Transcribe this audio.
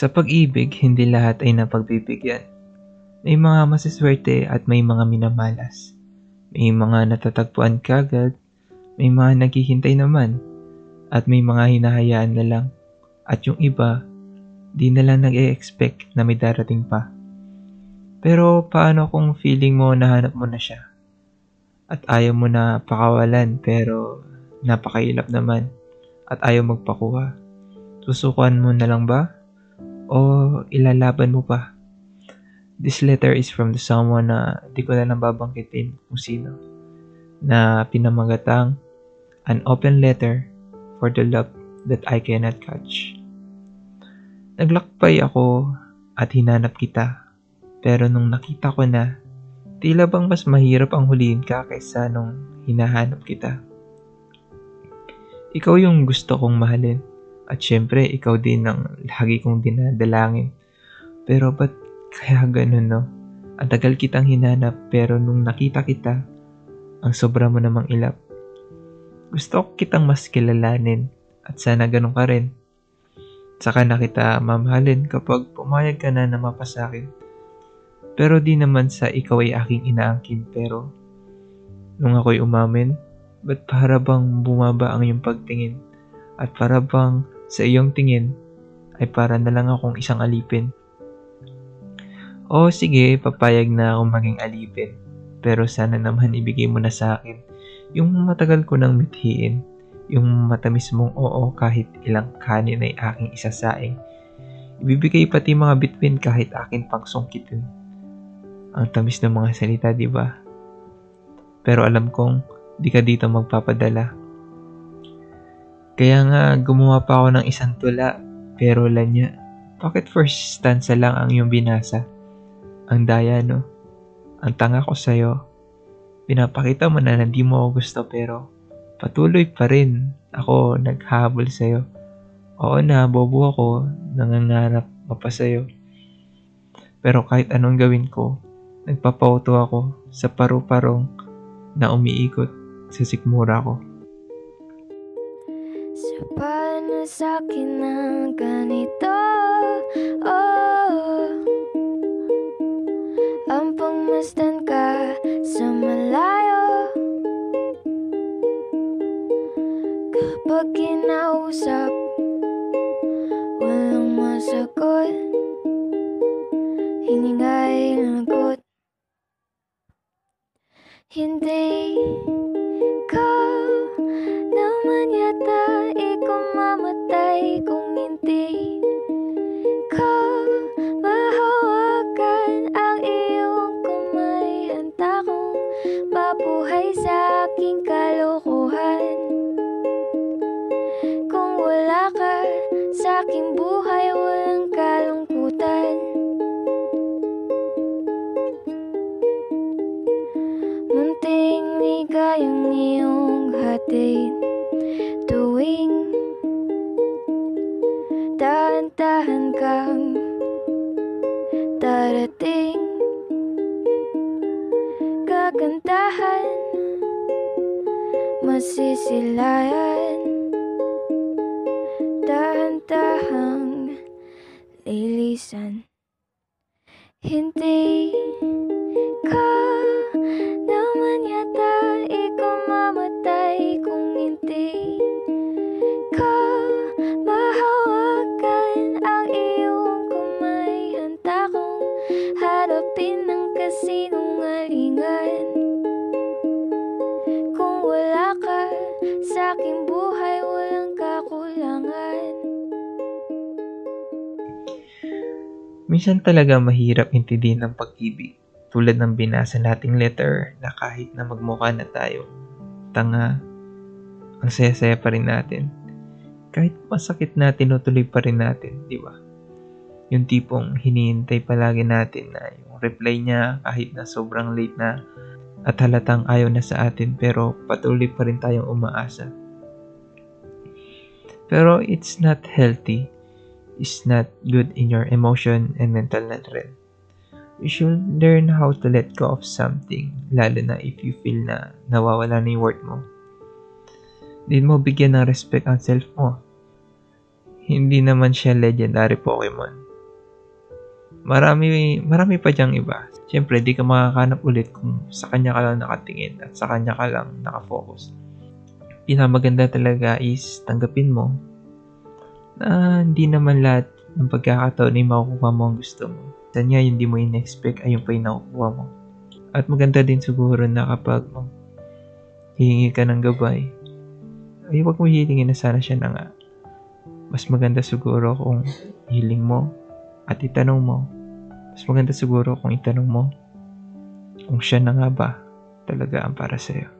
Sa pag-ibig, hindi lahat ay napagbibigyan. May mga masiswerte at may mga minamalas. May mga natatagpuan kagad, may mga naghihintay naman, at may mga hinahayaan na lang. At yung iba, di na lang nag-e-expect na may darating pa. Pero paano kung feeling mo nahanap mo na siya? At ayaw mo na pakawalan pero napakailap naman at ayaw magpakuha. Susukuan mo na lang ba? O ilalaban mo pa? This letter is from the someone na di ko na lang babangkitin kung sino. Na pinamagatang an open letter for the love that I cannot catch. Naglakbay ako at hinanap kita. Pero nung nakita ko na, tila bang mas mahirap ang huliin ka kaysa nung hinahanap kita. Ikaw yung gusto kong mahalin. At syempre, ikaw din ang lagi kong dinadalangin. Pero ba't kaya ganun, no? Ang tagal kitang hinanap, pero nung nakita kita, ang sobra mo namang ilap. Gusto ko kitang mas kilalanin, at sana ganun ka rin. Saka na kita mamahalin kapag pumayag ka na na mapasakin. Pero di naman sa ikaw ay aking inaangkin, pero nung ako'y umamin, ba't para bang bumaba ang iyong pagtingin? At para bang sa iyong tingin ay para na lang akong isang alipin? O sige, papayag na akong maging alipin. Pero sana naman ibigay mo na sa akin yung matagal ko nang mithiin. Yung matamis mong oo kahit ilang kanin ay aking isasaing. Ibibigay pati mga bitwin kahit akin pang sungkitin. Ang tamis ng mga salita, di ba? Pero alam kong di ka dito magpapadala. Kaya nga gumawa pa ako ng isang tula, pero lanya. Bakit first stanza lang ang iyong binasa? Ang daya, no? Ang tanga ko sa'yo. Pinapakita mo na na di mo ako gusto pero patuloy pa rin ako naghabol sa'yo. Oo na, bobo ako, nangangarap mapasayo. Pero kahit anong gawin ko, nagpapauto ako sa paru-parong na umiikot sa sikmura ko. Paano sa'kin ang ganito? Oh, ang pangmasdan ka sa malayo. Kapag kinausap, walang masagot. Hiningay lagot. Hindi darating Kagandahan Masisilayan Dahan-dahang lilisan. Hindi ka sa aking buhay, walang kakulangan Minsan talaga mahirap intindihin ang pag-ibig. Tulad ng binasa nating letter na kahit na magmukha na tayo, tanga, ang saya-saya pa rin natin. Kahit masakit na tinutuloy pa rin natin, di ba? Yung tipong hinihintay palagi natin na yung reply niya kahit na sobrang late na at halatang ayaw na sa atin pero patuloy pa rin tayong umaasa. Pero it's not healthy is not good in your emotion and mental health rin. You should learn how to let go of something, lalo na if you feel na nawawala na yung worth mo. Din mo bigyan ng respect ang self mo. Hindi naman siya legendary Pokemon. Marami, marami pa diyang iba. Siyempre, di ka makakanap ulit kung sa kanya ka lang nakatingin at sa kanya ka lang nakafocus. Pinamaganda talaga is tanggapin mo na hindi naman lahat ng pagkakataon ay makukuha mo ang gusto mo. Kanya hindi mo in-expect ayun pa yung nakukuha mo. At maganda din siguro na kapag hihingi ka ng gabay, ay huwag mo hilingin na sana siya na nga. Mas maganda siguro kung hiling mo at itanong mo. Mas maganda siguro kung itanong mo kung siya na nga ba talaga ang para sa'yo.